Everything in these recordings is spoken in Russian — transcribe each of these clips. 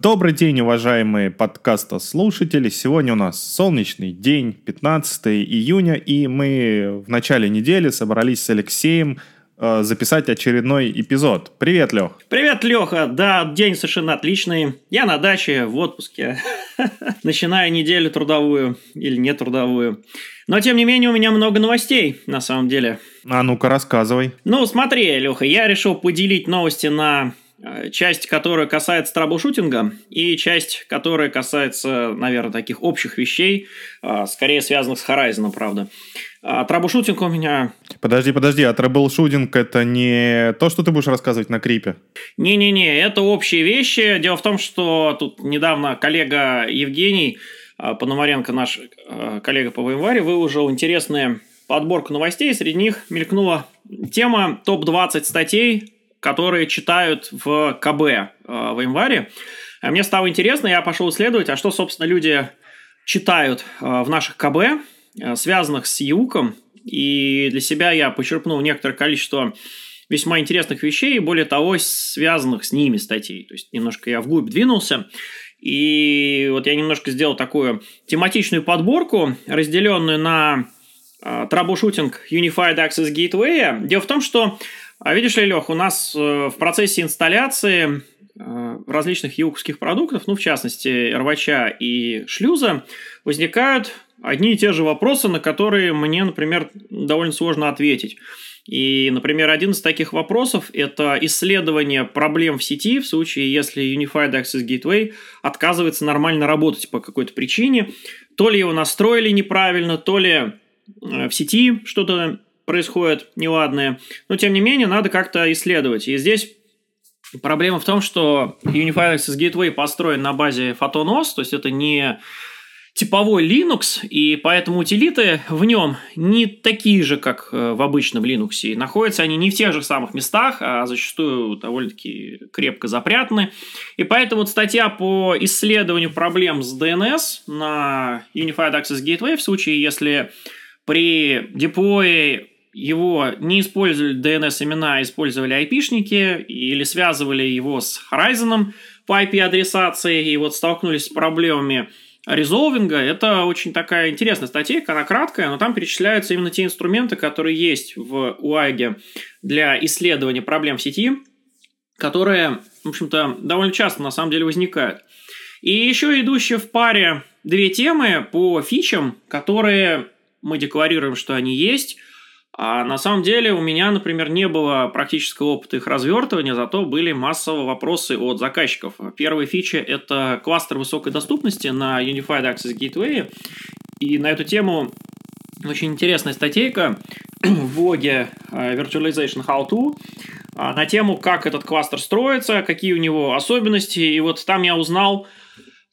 Добрый день, уважаемые подкаста слушатели. Сегодня у нас солнечный день, 15 июня, и мы в начале недели собрались с Алексеем э, записать очередной эпизод. Привет, Лех. Привет, Леха. Да, день совершенно отличный. Я на даче, в отпуске. Начинаю неделю трудовую или не трудовую. Но, тем не менее, у меня много новостей, на самом деле. А ну-ка, рассказывай. Ну, смотри, Леха, я решил поделить новости на часть, которая касается траблшутинга, и часть, которая касается, наверное, таких общих вещей, э, скорее связанных с Horizon, правда. А troubleshooting у меня... Подожди, подожди, а troubleshooting это не то, что ты будешь рассказывать на крипе? Не-не-не, это общие вещи. Дело в том, что тут недавно коллега Евгений а, Пономаренко, наш коллега по январе, выложил интересные подборку новостей. Среди них мелькнула тема топ-20 статей, которые читают в КБ в январе. Мне стало интересно, я пошел исследовать, а что, собственно, люди читают в наших КБ, Э, связанных с ЮКом, и для себя я почерпнул некоторое количество весьма интересных вещей, более того, связанных с ними статей. То есть немножко я вглубь двинулся. И вот я немножко сделал такую тематичную подборку, разделенную на э, troubleshooting Unified Access Gateway. Дело в том, что, а видишь ли, Лех, у нас э, в процессе инсталляции различных EUC овских продуктов, ну, в частности, рвача и шлюза, возникают одни и те же вопросы, на которые мне, например, довольно сложно ответить. И, например, один из таких вопросов – это исследование проблем в сети в случае, если Unified Access Gateway отказывается нормально работать по какой-то причине. То ли его настроили неправильно, то ли э, в сети что-то происходит неладное. Но, тем не менее, надо как-то исследовать. И здесь проблема в том, что Unified Access Gateway построен на базе PhotonOS, то есть это не типовой Linux, и поэтому утилиты в нем не такие же, как э, в обычном Linux. И находятся они не в тех же самых местах, а зачастую довольно-таки крепко запрятаны. И поэтому вот статья по исследованию проблем с DNS на Unified Access Gateway в случае, если при деплое его не использовали DNS-имена, а использовали IP-шники или связывали его с Horizon по IP-адресации и вот столкнулись с проблемами резолвинга. Это очень такая интересная статейка, она краткая, но там перечисляются именно те инструменты, которые есть в УАГе для исследования проблем в сети, которые, в общем-то, довольно часто на самом деле возникают. И еще идущие в паре две темы по фичам, которые мы декларируем, что они есть, а на самом деле у меня, например, не было практического опыта их развертывания, зато были массовые вопросы от заказчиков. Первая фича – это кластер высокой доступности на Unified Access Gateway. И на эту тему очень интересная статейка в блоге э, Virtualization How To а, на тему, как этот кластер строится, какие у него особенности. И вот там я узнал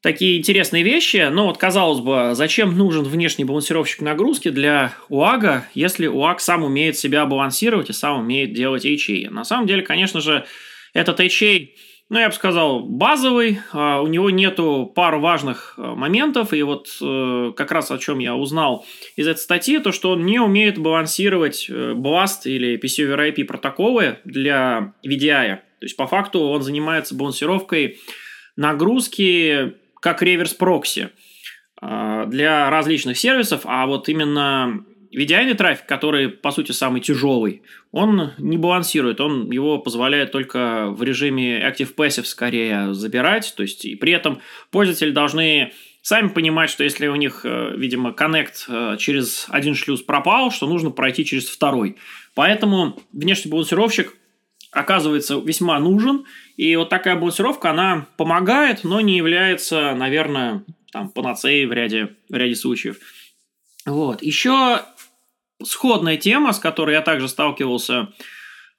такие интересные вещи. Но вот, казалось бы, зачем нужен внешний балансировщик нагрузки для УАГа, если УАГ сам умеет себя балансировать и сам умеет делать HA? На самом деле, конечно же, этот HA, ну, я бы сказал, базовый, а, у него нету пару важных а, моментов, и вот э, как раз о чем я узнал из этой статьи, то, что он не умеет балансировать э, BLAST или PC over IP протоколы для VDI. То есть, по факту, он занимается балансировкой нагрузки как реверс-прокси а, для различных сервисов, а вот именно VDI трафик, который, по сути, самый тяжелый, он не балансирует, он его позволяет только в режиме Active Passive скорее забирать, то есть и при этом пользователи должны сами понимать, что если у них, э, видимо, коннект э, через один шлюз пропал, что нужно пройти через второй. Поэтому внешний балансировщик оказывается весьма нужен, и вот такая балансировка, она помогает, но не является, наверное, там, панацеей в ряде, в ряде случаев. Вот. Еще сходная тема, с которой я также сталкивался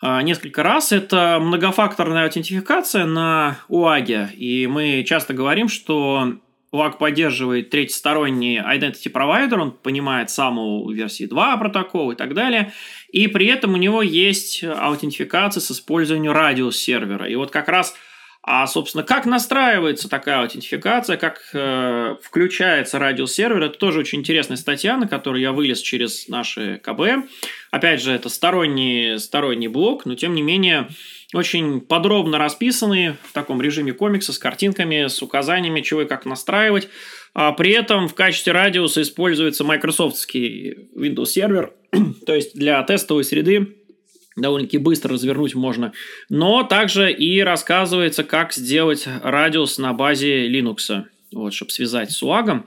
а, несколько раз, это многофакторная аутентификация на УАГе. И мы часто говорим, что УАГ поддерживает третьесторонний identity provider, он понимает саму версии 2 протокола и так далее, и при этом у него есть аутентификация с использованием радиус сервера. И вот как раз А, собственно, как настраивается такая аутентификация, как э, включается радиосервер, это тоже очень интересная статья, на которую я вылез через наши КБ. Опять же, это сторонний, сторонний блок, но тем не менее очень подробно расписаны в таком режиме комикса с картинками, с указаниями, чего и как настраивать. А при этом в качестве радиуса используется майкрософтский Windows сервер, то есть для тестовой среды довольно-таки быстро развернуть можно. Но также и рассказывается, как сделать радиус на базе Linux, вот, чтобы связать с UAG.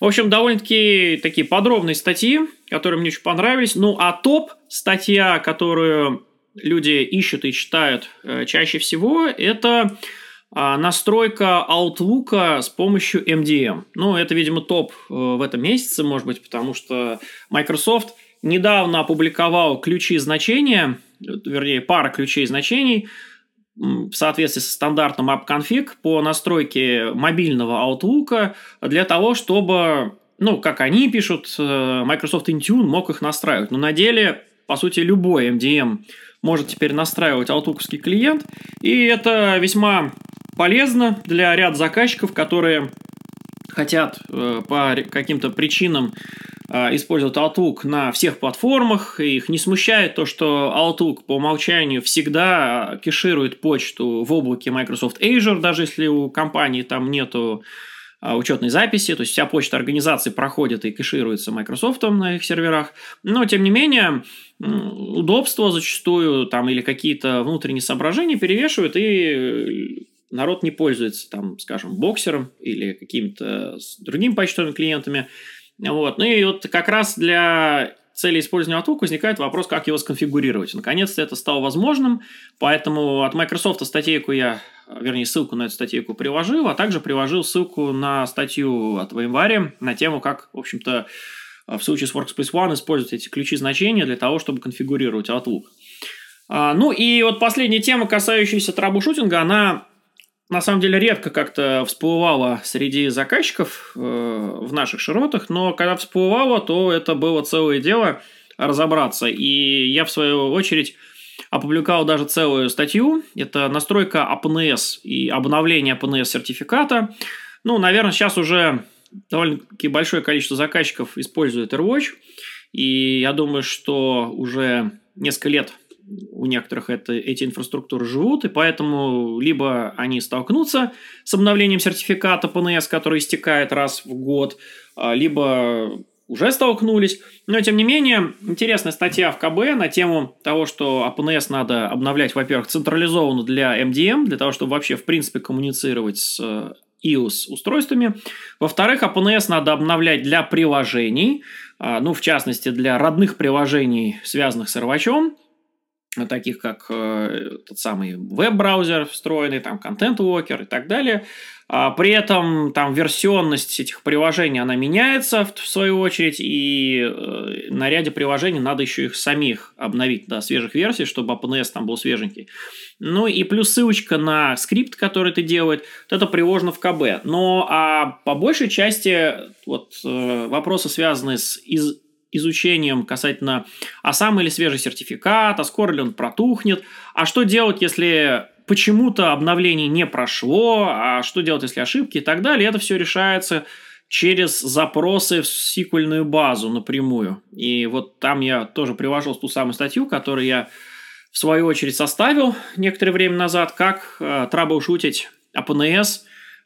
В общем, довольно-таки такие подробные статьи, которые мне очень понравились. Ну, а топ статья, которую люди ищут и читают э, чаще всего, это э, настройка Outlook с помощью MDM. Ну, это, видимо, топ э, в этом месяце, может быть, потому что Microsoft – недавно опубликовал ключи значения, вернее, пара ключей значений в соответствии со стандартом AppConfig по настройке мобильного Outlook для того, чтобы, ну, как они пишут, э, Microsoft Intune мог их настраивать. Но на деле, по сути, любой MDM может теперь настраивать Outlook клиент, и это весьма полезно для ряда заказчиков, которые хотят э, по каким-то причинам э, используют Outlook на всех платформах, и их не смущает то, что Outlook по умолчанию всегда кеширует почту в облаке Microsoft Azure, даже если у компании там нету учетной записи, то есть вся почта организации проходит и кэшируется Microsoft на их серверах. Но, тем не менее, удобство зачастую там или какие-то внутренние соображения перевешивают, и народ не пользуется, там, скажем, боксером или какими-то другими почтовыми клиентами. Вот. Ну и вот как раз для цели использования Outlook возникает вопрос, как его сконфигурировать. Наконец-то это стало возможным, поэтому от Microsoft статейку я, вернее, ссылку на эту статейку приложил, а также приложил ссылку на статью от VMware на тему, как, в общем-то, в случае с Workspace ONE использовать эти ключи значения для того, чтобы конфигурировать Outlook. А, ну и вот последняя тема, касающаяся трабл-шутинга, она на самом деле редко как-то всплывало среди заказчиков э, в наших широтах, но когда всплывало, то это было целое дело разобраться. И я, в свою очередь, опубликовал даже целую статью. Это настройка APNS и обновление APNS сертификата. Ну, наверное, сейчас уже довольно-таки большое количество заказчиков использует AirWatch. И я думаю, что уже несколько лет у некоторых это, эти инфраструктуры живут, и поэтому либо они столкнутся с обновлением сертификата PNS, который истекает раз в год, а, либо уже столкнулись. Но, тем не менее, интересная статья в КБ на тему того, что APNS надо обновлять, во-первых, централизованно для MDM, для того, чтобы вообще, в принципе, коммуницировать с iOS устройствами. Во-вторых, APNS надо обновлять для приложений, а, ну, в частности, для родных приложений, связанных с рвачом, таких как э, тот самый веб-браузер встроенный, там контент-вокер и так далее. А при этом там версионность этих приложений, она меняется в, в свою очередь, и э, на ряде приложений надо еще их самих обновить до свежих версий, чтобы APNS там был свеженький. Ну и плюс ссылочка на скрипт, который это делает, вот это приложено в КБ. Но а по большей части вот э, вопросы, связанные с из изучением касательно, а самый ли свежий сертификат, а скоро ли он протухнет, а что делать, если почему-то обновление не прошло, а что делать, если ошибки и так далее. Это все решается через запросы в сиквельную базу напрямую. И вот там я тоже привожу ту самую статью, которую я в свою очередь составил некоторое время назад, как э, траблшутить APNS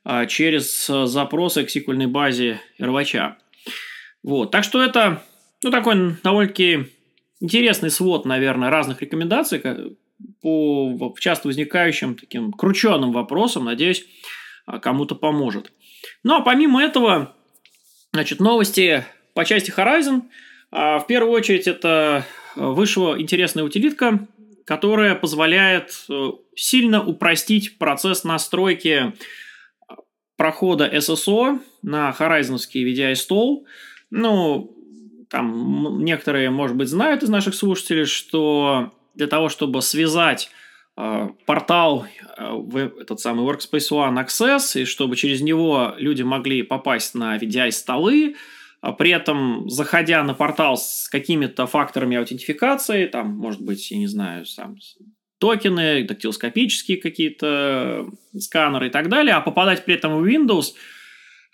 э, через запросы к сиквельной базе рвача. Вот. Так что это ну, такой довольно-таки интересный свод, наверное, разных рекомендаций по часто возникающим таким крученным вопросам. Надеюсь, а, кому-то поможет. Ну, а помимо этого, значит, новости по части Horizon. А, в первую очередь, это вышла интересная утилитка, которая позволяет э, сильно упростить процесс настройки прохода SSO на Horizon VDI стол. Ну, там некоторые, может быть, знают из наших слушателей, что для того, чтобы связать э, портал э, в этот самый Workspace ONE Access, и чтобы через него люди могли попасть на VDI-столы, а при этом, заходя на портал с какими-то факторами аутентификации, там, может быть, я не знаю, сам токены, дактилоскопические какие-то сканеры и так далее, а попадать при этом в Windows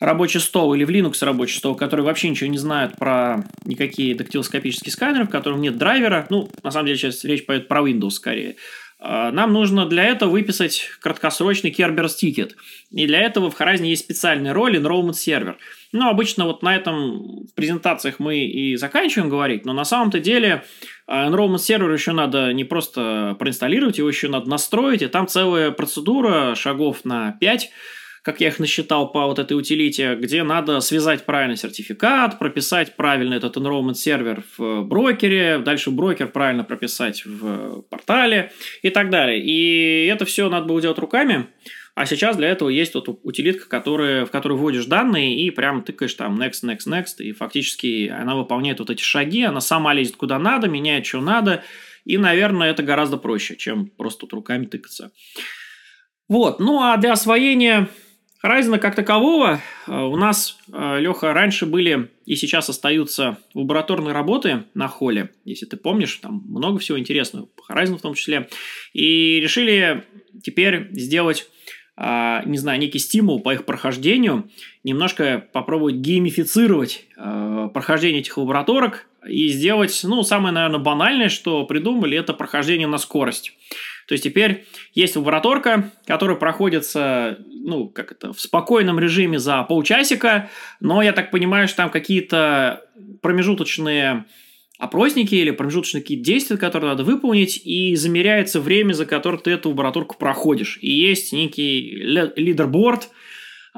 рабочий стол или в Linux рабочий стол, которые вообще ничего не знают про никакие дактилоскопические сканеры, в котором нет драйвера, ну, на самом деле сейчас речь пойдет про Windows скорее, а, нам нужно для этого выписать краткосрочный Kerberos тикет. И для этого в Horizon есть специальный роль enrollment сервер. Ну, обычно вот на этом в презентациях мы и заканчиваем говорить, но на самом-то деле а, enrollment сервер еще надо не просто проинсталлировать, его еще надо настроить, и там целая процедура шагов на 5, как я их насчитал по вот этой утилите, где надо связать правильный сертификат, прописать правильно этот enrollment сервер в брокере, дальше брокер правильно прописать в портале и так далее. И это все надо было делать руками. А сейчас для этого есть вот утилитка, которая, в которую вводишь данные и прям тыкаешь там next, next, next, и фактически она выполняет вот эти шаги, она сама лезет куда надо, меняет, что надо, и, наверное, это гораздо проще, чем просто тут руками тыкаться. Вот, ну а для освоения Horizon как такового э, у нас, э, Леха, раньше были и сейчас остаются лабораторные работы на холле, если ты помнишь, там много всего интересного, по Horizon в том числе, и решили теперь сделать э, не знаю, некий стимул по их прохождению, немножко попробовать геймифицировать прохождение этих лабораторок и сделать, ну, самое, наверное, банальное, что придумали, это прохождение на скорость. То есть теперь есть лабораторка, которая проходится, ну, как это, в спокойном режиме за полчасика, но я так понимаю, что там какие-то промежуточные опросники или промежуточные какие-то действия, которые надо выполнить, и замеряется время, за которое ты эту лабораторку проходишь. И есть некий лидерборд,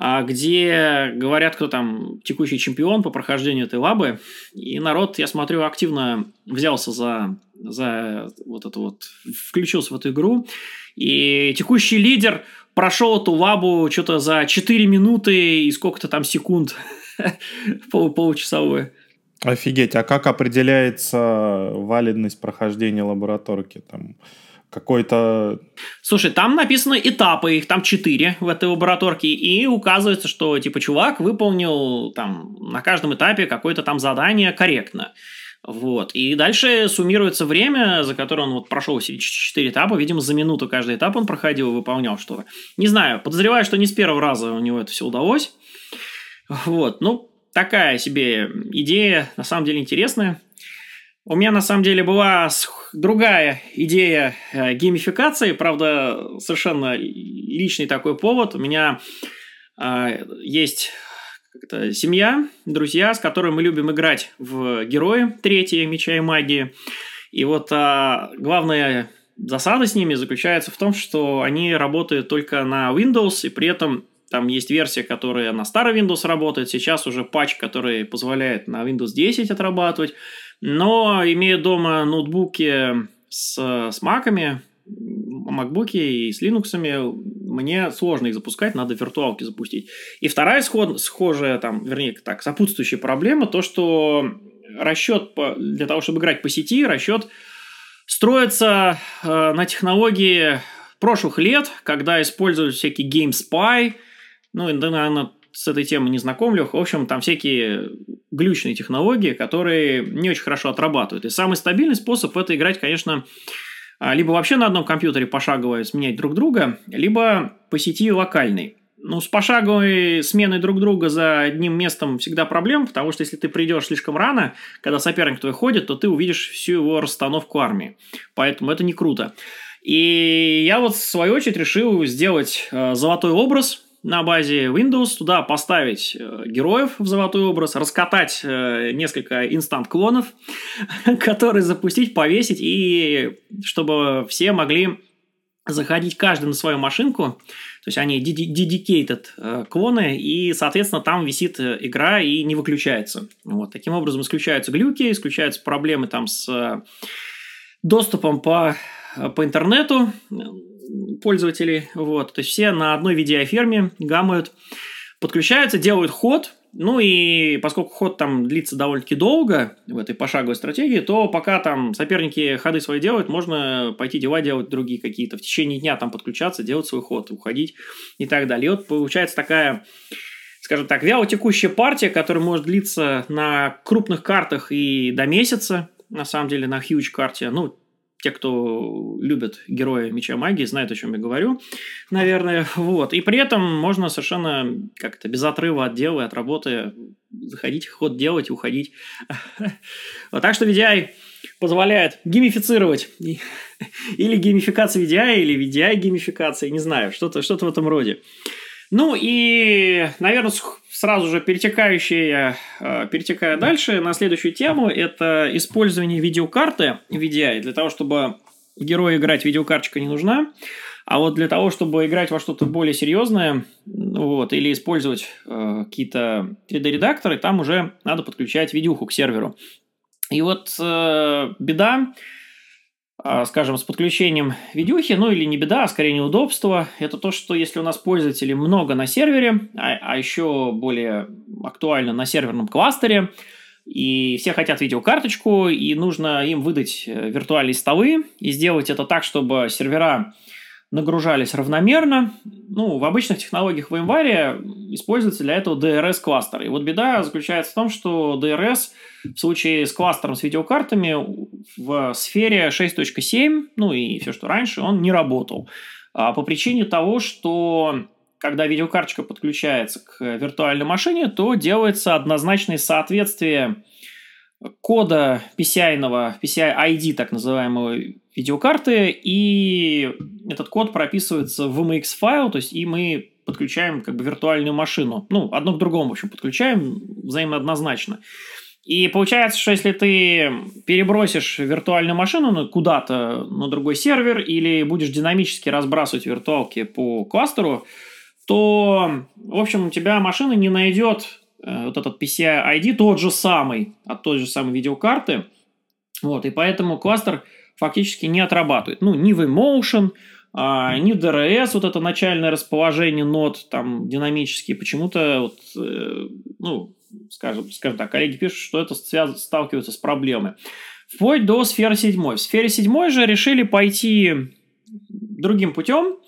где говорят, кто там текущий чемпион по прохождению этой лабы. И народ, я смотрю, активно взялся за, за вот это вот, включился в эту игру. И текущий лидер прошел эту лабу что-то за 4 минуты и сколько-то там секунд пол, получасовое. Офигеть, а как определяется валидность прохождения лабораторки? Там какой-то... Слушай, там написаны этапы, их там четыре в этой лабораторке, и указывается, что, типа, чувак выполнил там на каждом этапе какое-то там задание корректно. Вот. И дальше суммируется время, за которое он вот прошел все четыре этапа. Видимо, за минуту каждый этап он проходил и выполнял что-то. Не знаю, подозреваю, что не с первого раза у него это все удалось. Вот. Ну, такая себе идея, на самом деле интересная. У меня на самом деле была другая идея э, геймификации, правда, совершенно личный такой повод. У меня э, есть семья, друзья, с которыми мы любим играть в герои третьей меча и магии. И вот э, главная засада с ними заключается в том, что они работают только на Windows, и при этом там есть версия, которая на старый Windows работает. Сейчас уже патч, который позволяет на Windows 10 отрабатывать. Но имея дома ноутбуки с, с маками, макбуки и с линуксами, мне сложно их запускать, надо виртуалки запустить. И вторая сход, схожая, там, вернее, так, сопутствующая проблема, то, что расчет по, для того, чтобы играть по сети, расчет строится э, на технологии прошлых лет, когда используют всякие GameSpy, ну, и, наверное, с этой темой не знаком, Лех. В общем, там всякие глючные технологии, которые не очень хорошо отрабатывают. И самый стабильный способ это играть, конечно, а, либо вообще на одном компьютере пошагово сменять друг друга, либо по сети локальной. Ну, с пошаговой сменой друг друга за одним местом всегда проблем, потому что если ты придешь слишком рано, когда соперник твой ходит, то ты увидишь всю его расстановку армии. Поэтому это не круто. И я вот в свою очередь решил сделать э, золотой образ на базе Windows, туда поставить э, героев в золотой образ, раскатать э, несколько инстант-клонов, которые запустить, повесить, и чтобы все могли заходить каждый на свою машинку, то есть они dedicated э, клоны, и, соответственно, там висит игра и не выключается. Вот. Таким образом, исключаются глюки, исключаются проблемы там с доступом по, по интернету, пользователей. Вот. То есть все на одной видеоферме гамают, подключаются, делают ход, ну и поскольку ход там длится довольно-таки долго в этой пошаговой стратегии, то пока там соперники ходы свои делают, можно пойти дела делать другие какие-то. В течение дня там подключаться, делать свой ход, уходить и так далее. И вот получается такая, скажем так, вялотекущая партия, которая может длиться на крупных картах и до месяца, на самом деле на huge карте, ну, те, кто любит героя Меча Магии, знают, о чем я говорю, наверное. Вот. И при этом можно совершенно как-то без отрыва от дела, от работы заходить, ход делать уходить. Вот так что VDI позволяет геймифицировать. Или геймификация VDI, или VDI геймификация, не знаю, что-то что в этом роде. Ну и, наверное, сразу же перетекающая, э, перетекая дальше на следующую тему, это использование видеокарты VDI. Для того, чтобы герою играть, видеокарточка не нужна. А вот для того, чтобы играть во что-то более серьезное, вот, или использовать э, какие-то 3D-редакторы, там уже надо подключать видюху к серверу. И вот э, беда скажем, с подключением видюхи, ну или не беда, а скорее неудобство, это то, что если у нас пользователей много на сервере, а, а еще более актуально на серверном кластере, и все хотят видеокарточку, и нужно им выдать э, виртуальные столы, и сделать это так, чтобы сервера нагружались равномерно. Ну, в обычных технологиях VMware используется для этого DRS-кластер. И вот беда заключается в том, что DRS в случае с кластером с видеокартами в сфере 6.7, ну и все, что раньше, он не работал. А по причине того, что когда видеокарточка подключается к виртуальной машине, то делается однозначное соответствие кода PCI-ного, PCI ID, так называемого видеокарты, и этот код прописывается в MX файл, то есть и мы подключаем как бы виртуальную машину. Ну, одно к другому, в общем, подключаем взаимооднозначно. И получается, что если ты перебросишь виртуальную машину куда-то на другой сервер или будешь динамически разбрасывать виртуалки по кластеру, то, в общем, у тебя машина не найдет вот этот PCI ID тот же самый, от той же самой видеокарты. Вот, и поэтому кластер фактически не отрабатывает. Ну, ни в Emotion, а, ни DRS, вот это начальное расположение нот, там, динамические, почему-то, вот, э, ну, скажем, скажем так, коллеги пишут, что это связ... сталкиваются с проблемой. Вплоть до сферы седьмой. В сфере седьмой же решили пойти другим путем.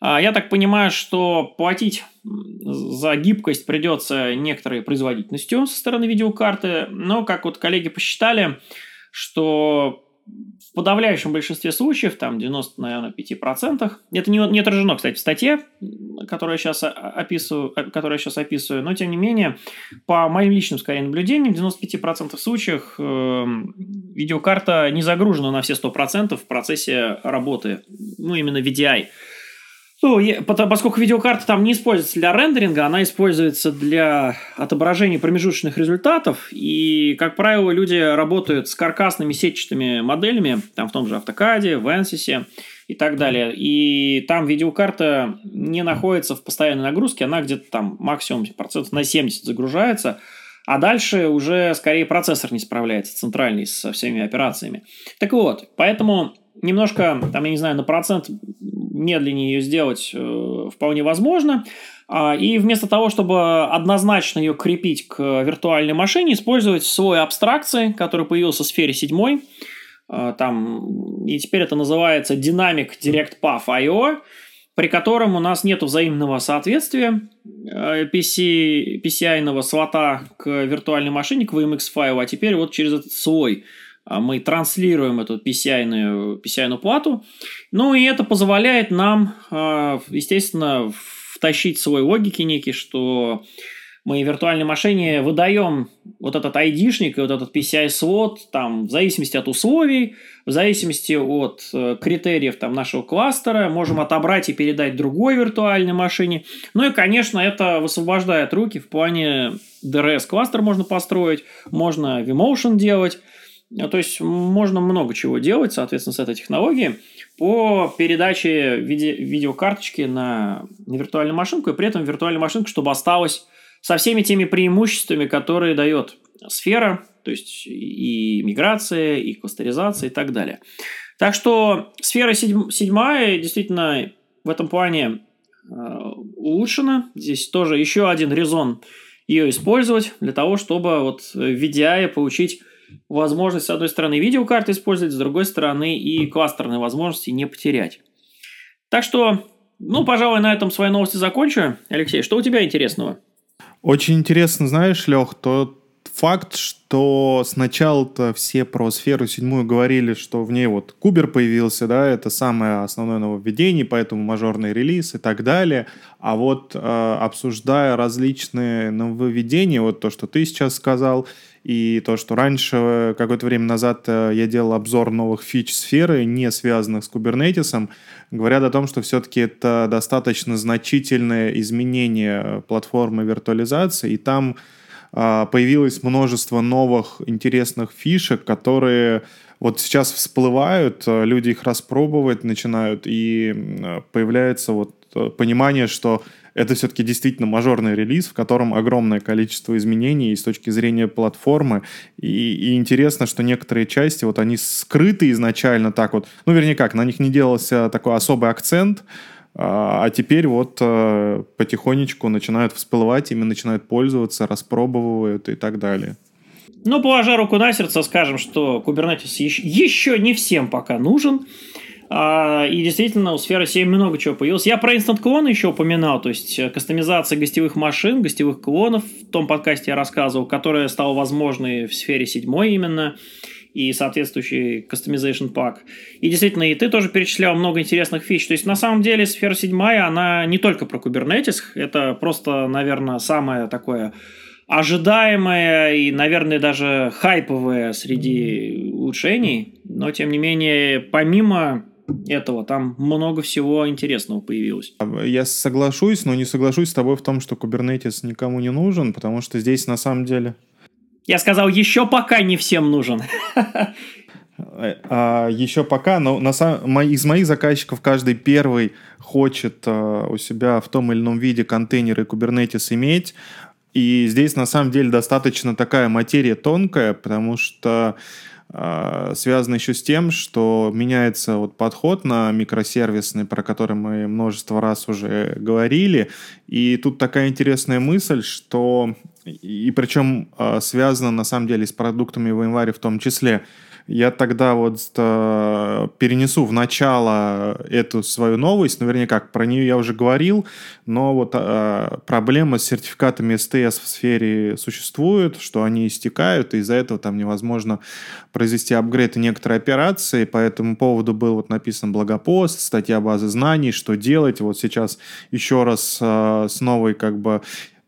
А, я так понимаю, что платить за гибкость придется некоторой производительностью со стороны видеокарты, но, как вот коллеги посчитали, что в подавляющем большинстве случаев, там 90, наверное, 5%, это не, не отражено, кстати, в статье, которую я сейчас описываю, которую я сейчас описываю, но тем не менее, по моим личным, скорее, наблюдениям, в 95% случаев э, видеокарта не загружена на все 100% в процессе работы, ну, именно VDI. Ну, поскольку видеокарта там не используется для рендеринга, она используется для отображения промежуточных результатов. И, как правило, люди работают с каркасными сетчатыми моделями, там в том же автокаде, в Ansys и так далее. И там видеокарта не находится в постоянной нагрузке, она где-то там максимум процентов на 70 загружается, а дальше уже скорее процессор не справляется, центральный, со всеми операциями. Так вот, поэтому немножко, там, я не знаю, на процент медленнее ее сделать э, вполне возможно. А, и вместо того, чтобы однозначно ее крепить к виртуальной машине, использовать свой абстракции, который появился в сфере 7. А, там, и теперь это называется Dynamic Direct Path I.O., при котором у нас нет взаимного соответствия PC, PCI-ного слота к виртуальной машине, к VMX файлу, а теперь вот через этот свой а мы транслируем эту PCI-ную, PCI плату. Ну и это позволяет нам, а, естественно, втащить свой логики некий, что мы в виртуальной машине выдаем вот этот ID-шник и вот этот PCI-слот там, в зависимости от условий, в зависимости от э, критериев там, нашего кластера, можем отобрать и передать другой виртуальной машине. Ну и, конечно, это высвобождает руки в плане DRS-кластер можно построить, можно vMotion делать, то есть можно много чего делать, соответственно, с этой технологией по передаче виде видеокарточки на, на виртуальную машинку, и при этом виртуальная машинка, чтобы осталась со всеми теми преимуществами, которые дает сфера, то есть и миграция, и кластеризация и так далее. Так что сфера седьмая действительно в этом плане э, улучшена. Здесь тоже еще один резон ее использовать для того, чтобы вот в VDI получить возможность, с одной стороны, видеокарты использовать, с другой стороны, и кластерные возможности не потерять. Так что, ну, пожалуй, на этом свои новости закончу. Алексей, что у тебя интересного? Очень интересно, знаешь, Лех, тот факт, что сначала-то все про сферу седьмую говорили, что в ней вот кубер появился, да, это самое основное нововведение, поэтому мажорный релиз и так далее. А вот э, обсуждая различные нововведения, вот то, что ты сейчас сказал, и то, что раньше, какое-то время назад э, я делал обзор новых фич сферы, не связанных с кубернетисом, говорят о том, что все-таки это достаточно значительное изменение платформы виртуализации, и там а, появилось множество новых интересных фишек, которые вот сейчас всплывают, э, люди их распробовать начинают, и появляется вот э, понимание, что это все-таки действительно мажорный релиз, в котором огромное количество изменений и с точки зрения платформы. И, и интересно, что некоторые части, вот они скрыты изначально так вот, ну, вернее как, на них не делался такой особый акцент, а, а теперь вот э, потихонечку начинают всплывать, ими начинают пользоваться, распробовывают и так далее. Ну, положа руку на сердце, скажем, что Kubernetes еще не всем пока нужен. А, и действительно, у сферы 7 много чего появилось. Я про инстант клоны еще упоминал, то есть э, кастомизация гостевых машин, гостевых клонов. В том подкасте я рассказывал, которая стала возможной в сфере 7 именно и соответствующий customization пак. И действительно, и ты тоже перечислял много интересных фич. То есть, на самом деле, сфера 7, она не только про Kubernetes, это просто, наверное, самое такое ожидаемое и, наверное, даже хайповое среди улучшений. Но, тем не менее, помимо этого. Там много всего интересного появилось. Я соглашусь, но не соглашусь с тобой в том, что Kubernetes никому не нужен, потому что здесь на самом деле... Я сказал, еще пока не всем нужен. А, еще пока, но на самом, из моих заказчиков каждый первый хочет а, у себя в том или ином виде контейнеры Kubernetes иметь. И здесь на самом деле достаточно такая материя тонкая, потому что а, связано еще с тем, что меняется вот подход на микросервисный, про который мы множество раз уже говорили. И тут такая интересная мысль, что и причем а, связано на самом деле с продуктами в январе в том числе – я тогда вот э, перенесу в начало эту свою новость, наверняка как, про нее я уже говорил, но вот э, проблема с сертификатами СТС в сфере существует, что они истекают, и из-за этого там невозможно произвести апгрейд и некоторые операции, по этому поводу был вот написан блогопост, статья базы знаний, что делать, вот сейчас еще раз с новой как бы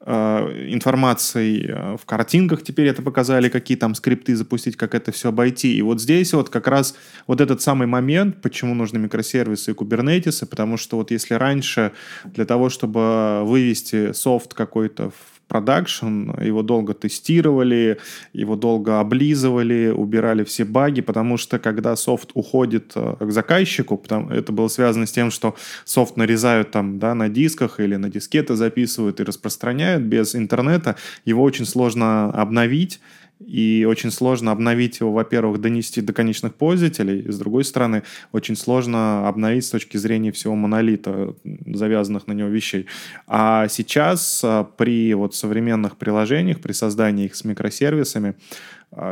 информацией э, в картинках теперь это показали, какие там скрипты запустить, как это все обойти. И вот здесь вот как раз вот этот самый момент, почему нужны микросервисы и кубернетисы, потому что вот если раньше для того, чтобы вывести софт какой-то в продакшн, его долго тестировали, его долго облизывали, убирали все баги, потому что когда софт уходит э, к заказчику, это было связано с тем, что софт нарезают там да, на дисках или на дискеты записывают и распространяют без интернета, его очень сложно обновить, и очень сложно обновить его, во-первых, донести до конечных пользователей, и, с другой стороны, очень сложно обновить с точки зрения всего монолита, завязанных на него вещей. А сейчас а, при вот современных приложениях, при создании их с микросервисами,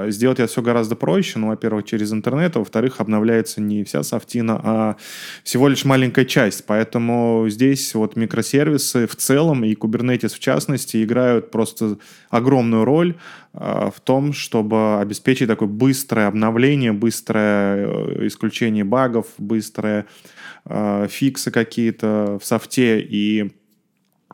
сделать это все гораздо проще. Ну, во-первых, через интернет, а во-вторых, обновляется не вся софтина, а всего лишь маленькая часть. Поэтому здесь вот микросервисы в целом и Kubernetes в частности играют просто огромную роль а, в том, чтобы обеспечить такое быстрое обновление, быстрое э, исключение багов, быстрое фиксы какие-то в софте и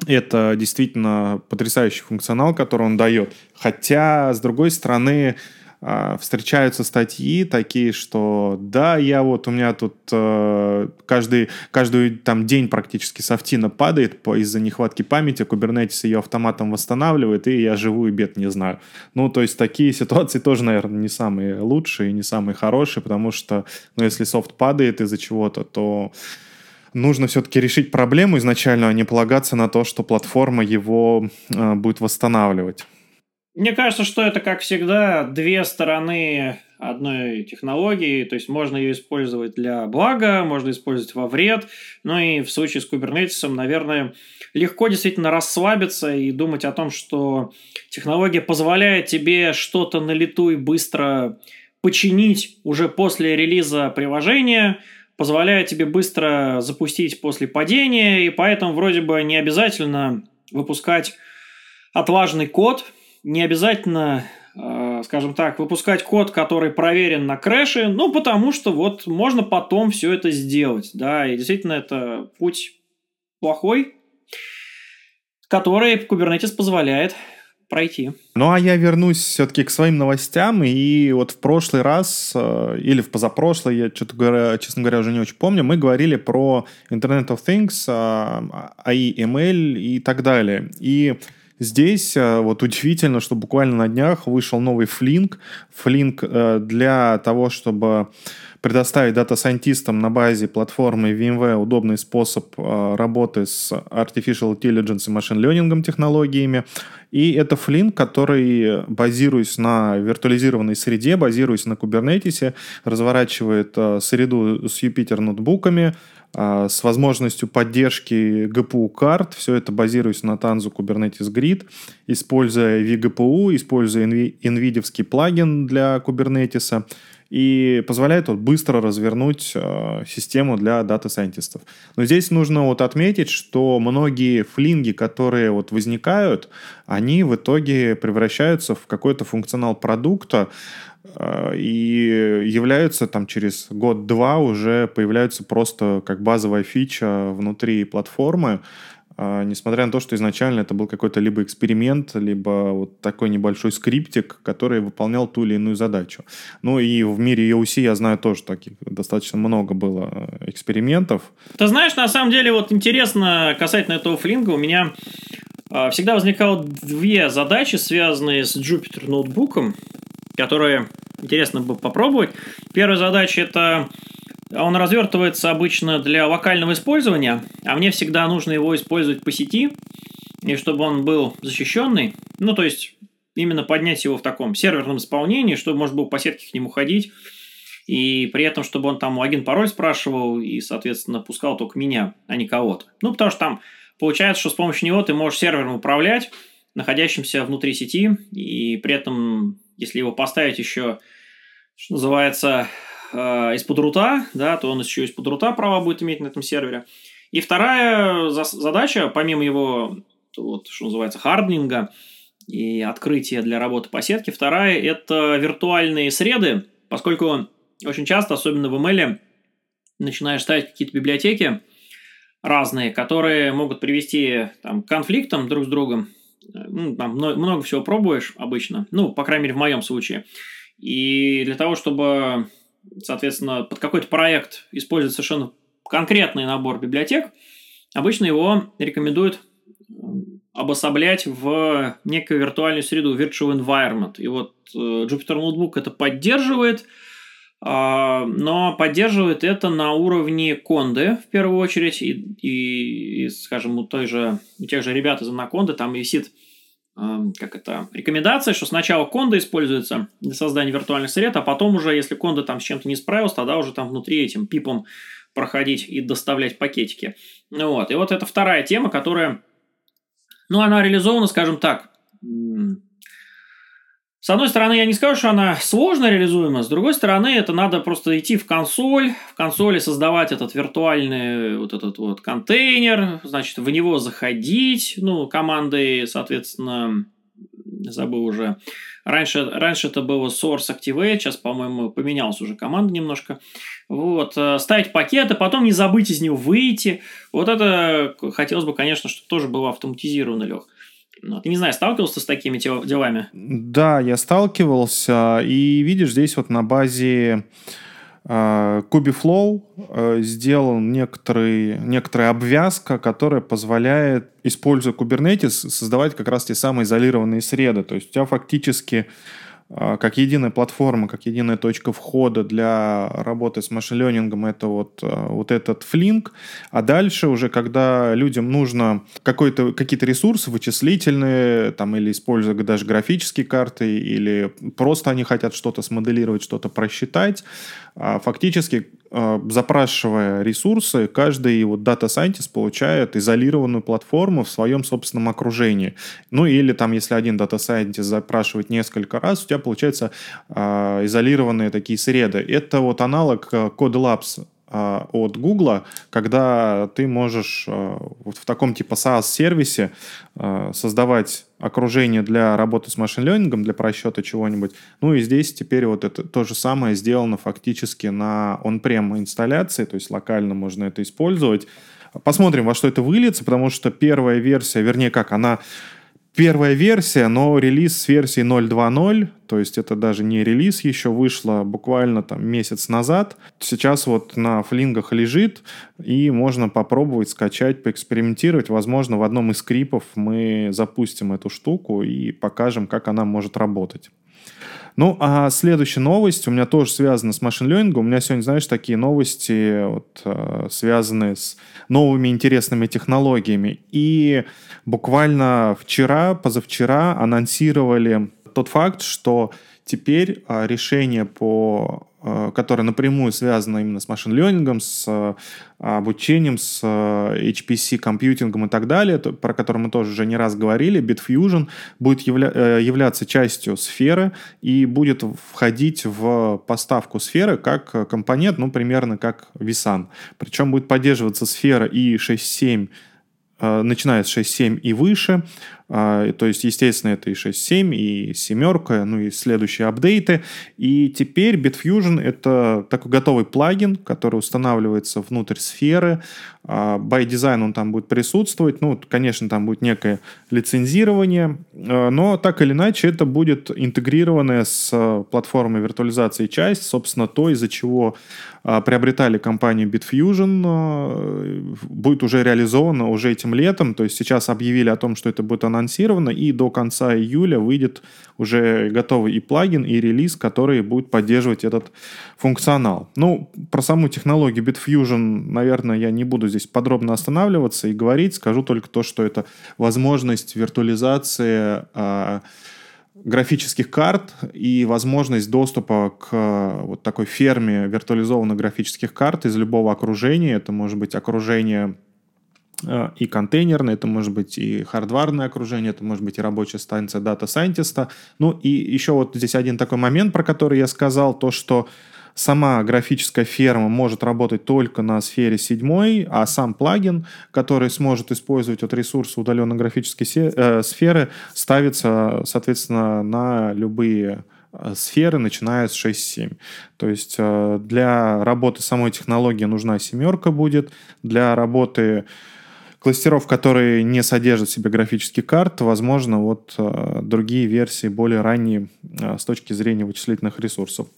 это действительно потрясающий функционал, который он дает. Хотя, с другой стороны, а, встречаются статьи такие, что да, я вот у меня тут э, каждый, каждый там день практически софтина падает из-за нехватки памяти, Kubernetes ее автоматом восстанавливает, и я живу и бед не знаю. Ну, то есть такие ситуации тоже, наверное, не самые лучшие, не самые хорошие, потому что, ну, если софт падает из-за чего-то, то нужно все-таки решить проблему изначально, а не полагаться на то, что платформа его э, будет восстанавливать. Мне кажется, что это, как всегда, две стороны одной технологии, то есть можно ее использовать для блага, можно использовать во вред, ну и в случае с Kubernetes, наверное, легко действительно расслабиться и думать о том, что технология позволяет тебе что-то на лету и быстро починить уже после релиза приложения, позволяет тебе быстро запустить после падения, и поэтому вроде бы не обязательно выпускать отлаженный код, не обязательно э, скажем так, выпускать код, который проверен на крэше, ну, потому что вот можно потом все это сделать, да, и действительно это путь плохой, который Kubernetes позволяет пройти. Ну, а я вернусь все-таки к своим новостям. И вот в прошлый раз, э, или в позапрошлый, я что-то говоря, честно говоря, уже не очень помню, мы говорили про Internet of Things, AI, ML и так далее. И Здесь э, вот удивительно, что буквально на днях вышел новый Flink. Flink э, для того, чтобы предоставить дата-сайентистам на базе платформы VMware удобный способ э, работы с Artificial Intelligence и Machine Learning технологиями. И это Flink, который, базируясь на виртуализированной среде, базируясь на Kubernetes, разворачивает среду с Jupyter ноутбуками, а, с возможностью поддержки GPU-карт. Все это базируясь на Tanzu Kubernetes Grid, используя vGPU, используя NVIDIA плагин для Kubernetes и позволяет вот быстро развернуть э, систему для дата-сайентистов. Но здесь нужно вот отметить, что многие флинги, которые вот возникают, они в итоге превращаются в какой-то функционал продукта, а, и являются там через год-два уже появляются просто как базовая фича внутри платформы, а, несмотря на то, что изначально это был какой-то либо эксперимент, либо вот такой небольшой скриптик, который выполнял ту или иную задачу. Ну и в мире EOC я знаю тоже таких достаточно много было э, экспериментов. Ты знаешь, на самом деле вот интересно касательно этого флинга, у меня всегда возникало две задачи, связанные с Jupyter ноутбуком которые интересно бы попробовать. Первая задача это он развертывается обычно для локального использования, а мне всегда нужно его использовать по сети, и чтобы он был защищенный. Ну, то есть, именно поднять его в таком серверном исполнении, чтобы можно было по сетке к нему ходить, и при этом, чтобы он там логин, пароль спрашивал, и, соответственно, пускал только меня, а не кого-то. Ну, потому что там получается, что с помощью него ты можешь сервером управлять, находящимся внутри сети, и при этом если его поставить еще, что называется, э, из-под рута, да, то он еще из-под рута права будет иметь на этом сервере. И вторая задача, помимо его, вот, что называется, харднинга и открытия для работы по сетке, вторая – это виртуальные среды, поскольку очень часто, особенно в ML, начинаешь ставить какие-то библиотеки разные, которые могут привести там, к конфликтам друг с другом, ну, там много всего пробуешь обычно, ну, по крайней мере, в моем случае. И для того, чтобы, соответственно, под какой-то проект использовать совершенно конкретный набор библиотек, обычно его рекомендуют обособлять в некую виртуальную среду, virtual environment. И вот э, Jupyter Notebook это поддерживает, но поддерживает это на уровне конды в первую очередь, и, и, и скажем, у, той же, у тех же ребят из Анаконды там висит как это, рекомендация, что сначала конда используется для создания виртуальных сред, а потом уже, если конда там с чем-то не справился, тогда уже там внутри этим пипом проходить и доставлять пакетики. Ну вот, и вот это вторая тема, которая, ну, она реализована, скажем так, с одной стороны, я не скажу, что она сложно реализуема, с другой стороны, это надо просто идти в консоль, в консоли создавать этот виртуальный вот этот вот контейнер, значит, в него заходить, ну, командой, соответственно, забыл уже. Раньше, раньше это было Source Activate, сейчас, по-моему, поменялась уже команда немножко. Вот, э, ставить пакеты, потом не забыть из него выйти. Вот это хотелось бы, конечно, чтобы тоже было автоматизировано, Лех. Ну, ты не знаю, сталкивался с такими делами? Да, я сталкивался. И видишь, здесь вот на базе Uh, Kubeflow uh, сделал некоторый, некоторая обвязка, которая позволяет, используя Kubernetes, создавать как раз те самые изолированные среды. То есть у тебя фактически как единая платформа, как единая точка входа для работы с машин-лернингом, это вот, а, вот этот флинк. А дальше уже, когда людям нужно какой-то, какие-то ресурсы вычислительные, там, или используя даже графические карты, или просто они хотят что-то смоделировать, что-то просчитать, а, фактически запрашивая ресурсы, каждый вот дата scientist получает изолированную платформу в своем собственном окружении. Ну или там, если один дата scientist запрашивает несколько раз, у тебя получается изолированные такие среды. Это вот аналог Code Labs а, от Google, когда ты можешь а, вот в таком типа SaaS-сервисе а, создавать окружение для работы с машин-лернингом, для просчета чего-нибудь. Ну и здесь теперь вот это то же самое сделано фактически на on-prem инсталляции, то есть локально можно это использовать. Посмотрим, во что это выльется, потому что первая версия, вернее как, она первая версия, но релиз с версии 0.2.0, то есть это даже не релиз еще, вышла буквально там месяц назад. Сейчас вот на флингах лежит, и можно попробовать скачать, поэкспериментировать. Возможно, в одном из скрипов мы запустим эту штуку и покажем, как она может работать. Ну, а следующая новость у меня тоже связана с машин learning. У меня сегодня, знаешь, такие новости, вот, э, связанные с новыми интересными технологиями. И буквально вчера, позавчера анонсировали тот факт, что теперь а, решение по которая напрямую связана именно с машин-лернингом, с э, обучением, с э, HPC компьютингом и так далее, про который мы тоже уже не раз говорили, Bitfusion будет явля- являться частью сферы и будет входить в поставку сферы как компонент, ну, примерно как VSAN. Причем будет поддерживаться сфера и 6.7 начиная с 6.7 и выше, то есть, естественно, это и 6.7, и семерка, ну и следующие апдейты. И теперь Bitfusion — это такой готовый плагин, который устанавливается внутрь сферы. А, by design он там будет присутствовать. Ну, конечно, там будет некое лицензирование, а, но так или иначе это будет интегрированная с платформой виртуализации часть, собственно, то, из-за чего приобретали компанию Bitfusion, будет уже реализовано уже этим летом. То есть сейчас объявили о том, что это будет анонсировано и до конца июля выйдет уже готовый и плагин, и релиз, который будет поддерживать этот функционал. Ну, про саму технологию Bitfusion, наверное, я не буду здесь подробно останавливаться и говорить, скажу только то, что это возможность виртуализации э, графических карт и возможность доступа к вот такой ферме виртуализованных графических карт из любого окружения. Это может быть окружение Э, и контейнерное, это может быть и хардварное окружение, это может быть и рабочая станция дата-сайентиста. Ну и еще вот здесь один такой момент, про который я сказал, то, что сама графическая ферма может работать только на сфере 7, а сам плагин, который сможет использовать вот ресурсы удаленной графической э, сферы, ставится, соответственно, на любые э, сферы, начиная с 6.7. То есть э, для работы самой технологии нужна семерка будет, для работы кластеров, которые не содержат в себе графических карт, возможно, вот другие версии, более ранние с точки зрения вычислительных ресурсов.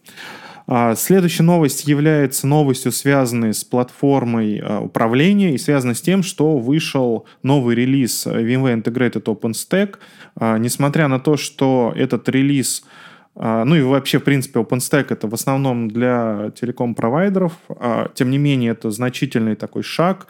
А, следующая новость является новостью, связанной с платформой э, управления и связана с тем, что вышел новый релиз VMware Integrated OpenStack. А, несмотря на то, что этот релиз а, ну и вообще, в принципе, OpenStack это в основном для телеком-провайдеров. А, тем не менее, это значительный такой шаг.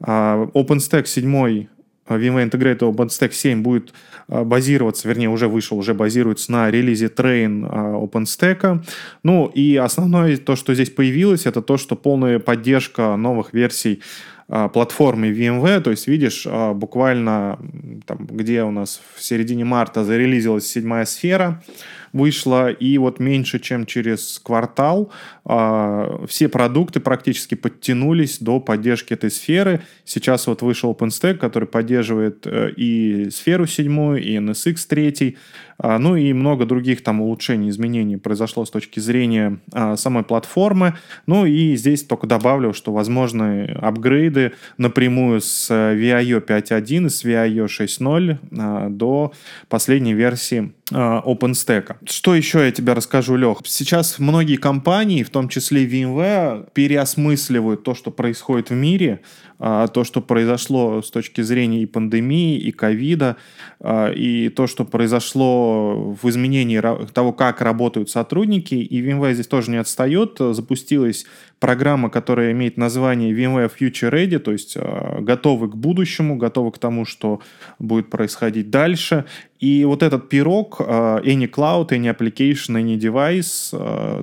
А, OpenStack 7 VMware Integrated OpenStack 7 будет базироваться, вернее, уже вышел, уже базируется на релизе Train OpenStack. Ну и основное то, что здесь появилось, это то, что полная поддержка новых версий платформы VMware, то есть видишь, буквально там, где у нас в середине марта зарелизилась седьмая сфера, вышла, и вот меньше, чем через квартал э, все продукты практически подтянулись до поддержки этой сферы. Сейчас вот вышел OpenStack, который поддерживает э, и сферу седьмую, и NSX 3, э, ну и много других там улучшений, изменений произошло с точки зрения э, самой платформы. Ну и здесь только добавлю, что возможны апгрейды напрямую с VIO 5.1 и с VIO 6.0 э, до последней версии Э, OpenStack. Что еще я тебе расскажу, Лех? Сейчас многие компании, в том числе VMware, переосмысливают то, что происходит в мире, а, то, что произошло с точки зрения и пандемии, и ковида, а, и то, что произошло в изменении того, как работают сотрудники. И VMware здесь тоже не отстает. Запустилась программа, которая имеет название VMware Future Ready, то есть а, готовы к будущему, готовы к тому, что будет происходить дальше. И вот этот пирог, any cloud, any application, any device,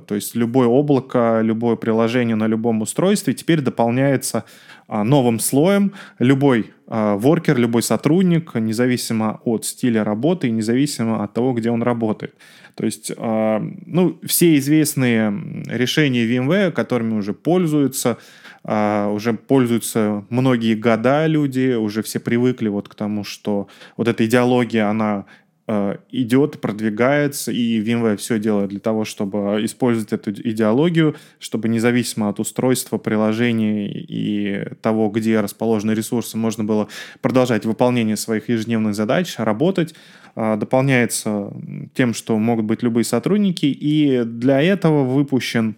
то есть любое облако, любое приложение на любом устройстве теперь дополняется новым слоем. Любой воркер, любой сотрудник, независимо от стиля работы и независимо от того, где он работает. То есть, ну, все известные решения VMware, которыми уже пользуются, уже пользуются многие года люди, уже все привыкли вот к тому, что вот эта идеология, она идет, продвигается, и VMware все делает для того, чтобы использовать эту идеологию, чтобы независимо от устройства, приложений и того, где расположены ресурсы, можно было продолжать выполнение своих ежедневных задач, работать. Э, дополняется тем, что могут быть любые сотрудники, и для этого выпущен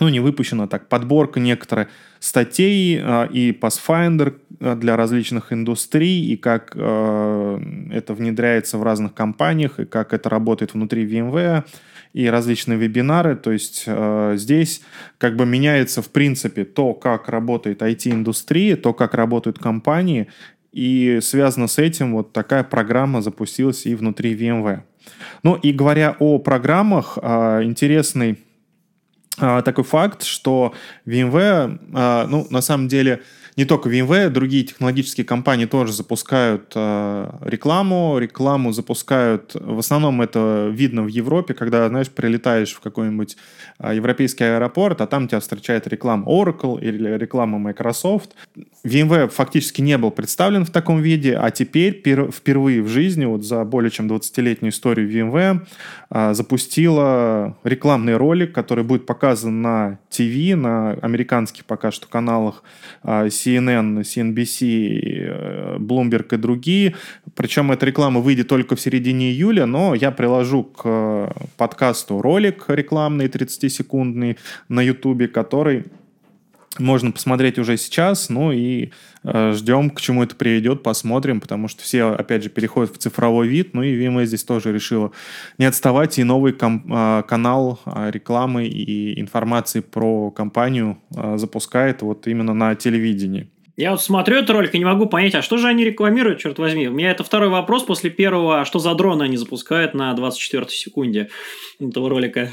ну, не выпущена так, подборка некоторых статей э, и Pathfinder э, для различных индустрий, и как э, это внедряется в разных компаниях, и как это работает внутри VMware, и различные вебинары. То есть э, здесь как бы меняется, в принципе, то, как работает IT-индустрия, то, как работают компании, и связано с этим вот такая программа запустилась и внутри VMware. Ну и говоря о программах, интересный а, такой факт, что VMware, а, ну, на самом деле, не только VMware, другие технологические компании тоже запускают э, рекламу. Рекламу запускают, в основном это видно в Европе, когда, знаешь, прилетаешь в какой-нибудь э, европейский аэропорт, а там тебя встречает реклама Oracle или реклама Microsoft. VMware фактически не был представлен в таком виде, а теперь пер, впервые в жизни, вот за более чем 20-летнюю историю VMware, э, запустила рекламный ролик, который будет показан на ТВ, на американских пока что каналах CNN, CNBC, э, Bloomberg и другие. Причем эта реклама выйдет только в середине июля, но я приложу к э, подкасту ролик рекламный 30-секундный на YouTube, который можно посмотреть уже сейчас, ну и э, ждем, к чему это приведет, посмотрим, потому что все, опять же, переходят в цифровой вид, ну и VMware здесь тоже решила не отставать, и новый э, канал э, рекламы и информации про компанию э, запускает вот именно на телевидении. Я вот смотрю этот ролик и не могу понять, а что же они рекламируют, черт возьми. У меня это второй вопрос после первого, а что за дроны они запускают на 24 секунде этого ролика?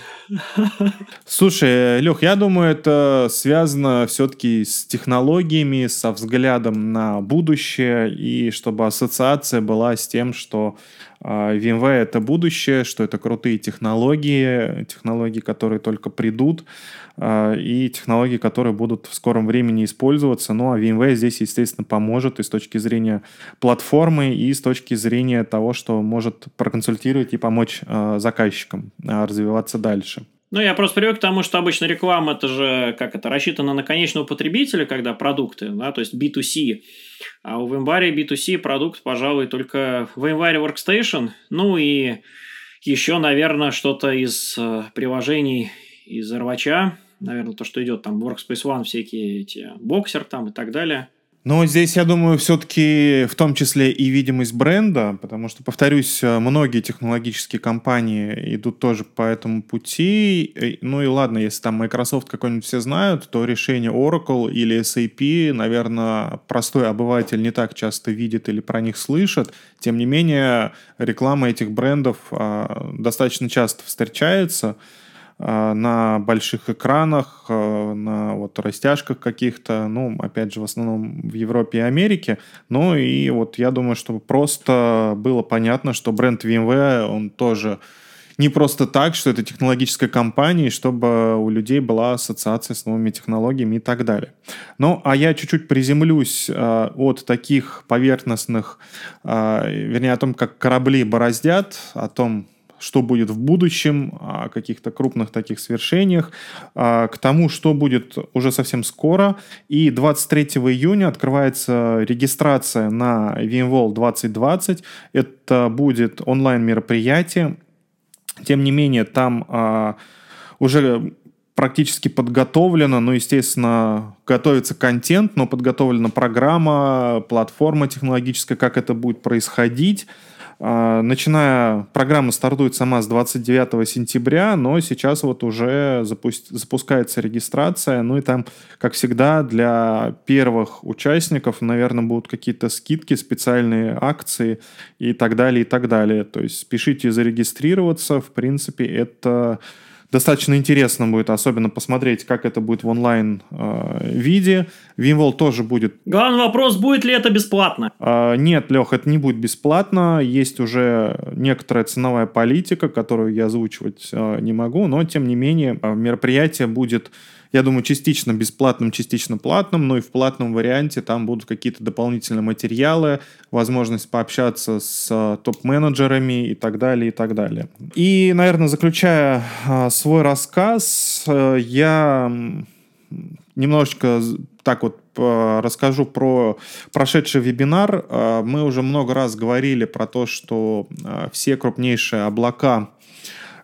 Слушай, Лех, я думаю, это связано все-таки с технологиями, со взглядом на будущее, и чтобы ассоциация была с тем, что VMware — это будущее, что это крутые технологии, технологии, которые только придут, а, и технологии, которые будут в скором времени использоваться. Ну, а VMware здесь, естественно, поможет и с точки зрения платформы, и с точки зрения того, что может проконсультировать и помочь а, заказчикам развиваться дальше. Ну, я просто привык к тому, что обычно реклама это же как это рассчитано на конечного потребителя, когда продукты, да, то есть B2C. А у VMware B2C продукт, пожалуй, только VMware Workstation. Ну и еще, наверное, что-то из э, приложений из рвача. Наверное, то, что идет там Workspace ONE, всякие эти боксер там и так далее. Но здесь, я думаю, все-таки в том числе и видимость бренда, потому что, повторюсь, многие технологические компании идут тоже по этому пути. Ну и ладно, если там Microsoft какой-нибудь все знают, то решение Oracle или SAP, наверное, простой обыватель не так часто видит или про них слышит. Тем не менее, реклама этих брендов а, достаточно часто встречается. А, на больших экранах, а, на вот растяжках каких-то, ну, опять же, в основном в Европе и Америке. Ну, и вот я думаю, чтобы просто было понятно, что бренд VMware, он тоже не просто так, что это технологическая компания, чтобы у людей была ассоциация с новыми технологиями и так далее. Ну, а я чуть-чуть приземлюсь э, от таких поверхностных, э, вернее, о том, как корабли бороздят, о том, что будет в будущем, о каких-то крупных таких свершениях, а, к тому, что будет уже совсем скоро. И 23 июня открывается регистрация на VMworld 2020. Это будет онлайн-мероприятие. Тем не менее, там а, уже практически подготовлено, ну, естественно, готовится контент, но подготовлена программа, платформа технологическая, как это будет происходить. А, начиная, программа стартует сама с 29 сентября, но сейчас вот уже запусть, запускается регистрация. Ну и там, как всегда, для первых участников, наверное, будут какие-то скидки, специальные акции и так далее, и так далее. То есть спешите зарегистрироваться. В принципе, это достаточно интересно будет, особенно посмотреть, как это будет в онлайн э, виде. VMwall тоже будет. Главный вопрос, будет ли это бесплатно? Э, нет, Лех, это не будет бесплатно. Есть уже некоторая ценовая политика, которую я озвучивать э, не могу, но тем не менее э, мероприятие будет я думаю, частично бесплатным, частично платным, но и в платном варианте там будут какие-то дополнительные материалы, возможность пообщаться с э, топ-менеджерами и так далее, и так далее. И, наверное, заключая э, свой рассказ, э, я немножечко так вот расскажу про прошедший вебинар. Мы уже много раз говорили про то, что все крупнейшие облака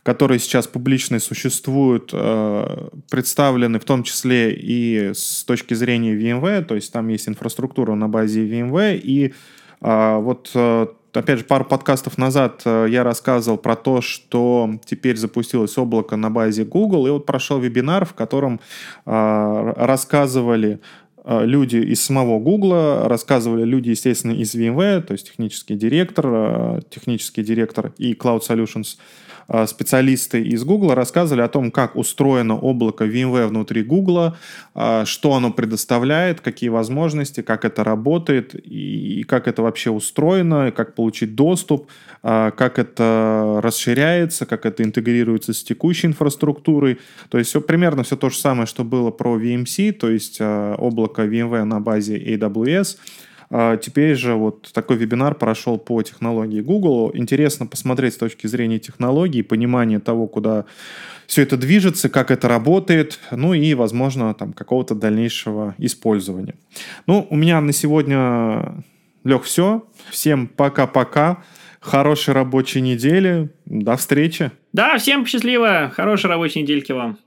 которые сейчас публично существуют, э, представлены в том числе и с точки зрения VMware, то есть там есть инфраструктура на базе VMware, и э, вот э, опять же, пару подкастов назад я рассказывал про то, что теперь запустилось облако на базе Google, и вот прошел вебинар, в котором рассказывали люди из самого Google, рассказывали люди, естественно, из VMware, то есть технический директор, технический директор и Cloud Solutions – специалисты из Google рассказывали о том, как устроено облако VMware внутри Google, а, что оно предоставляет, какие возможности, как это работает и как это вообще устроено, как получить доступ, а, как это расширяется, как это интегрируется с текущей инфраструктурой. То есть все, примерно все то же самое, что было про VMC, то есть облако VMware на базе AWS – а теперь же вот такой вебинар прошел по технологии Google. Интересно посмотреть с точки зрения технологий, понимания того, куда все это движется, как это работает, ну и, возможно, там какого-то дальнейшего использования. Ну, у меня на сегодня, Лех, все. Всем пока-пока. Хорошей рабочей недели. До встречи. Да, всем счастливо. Хорошей рабочей недельки вам.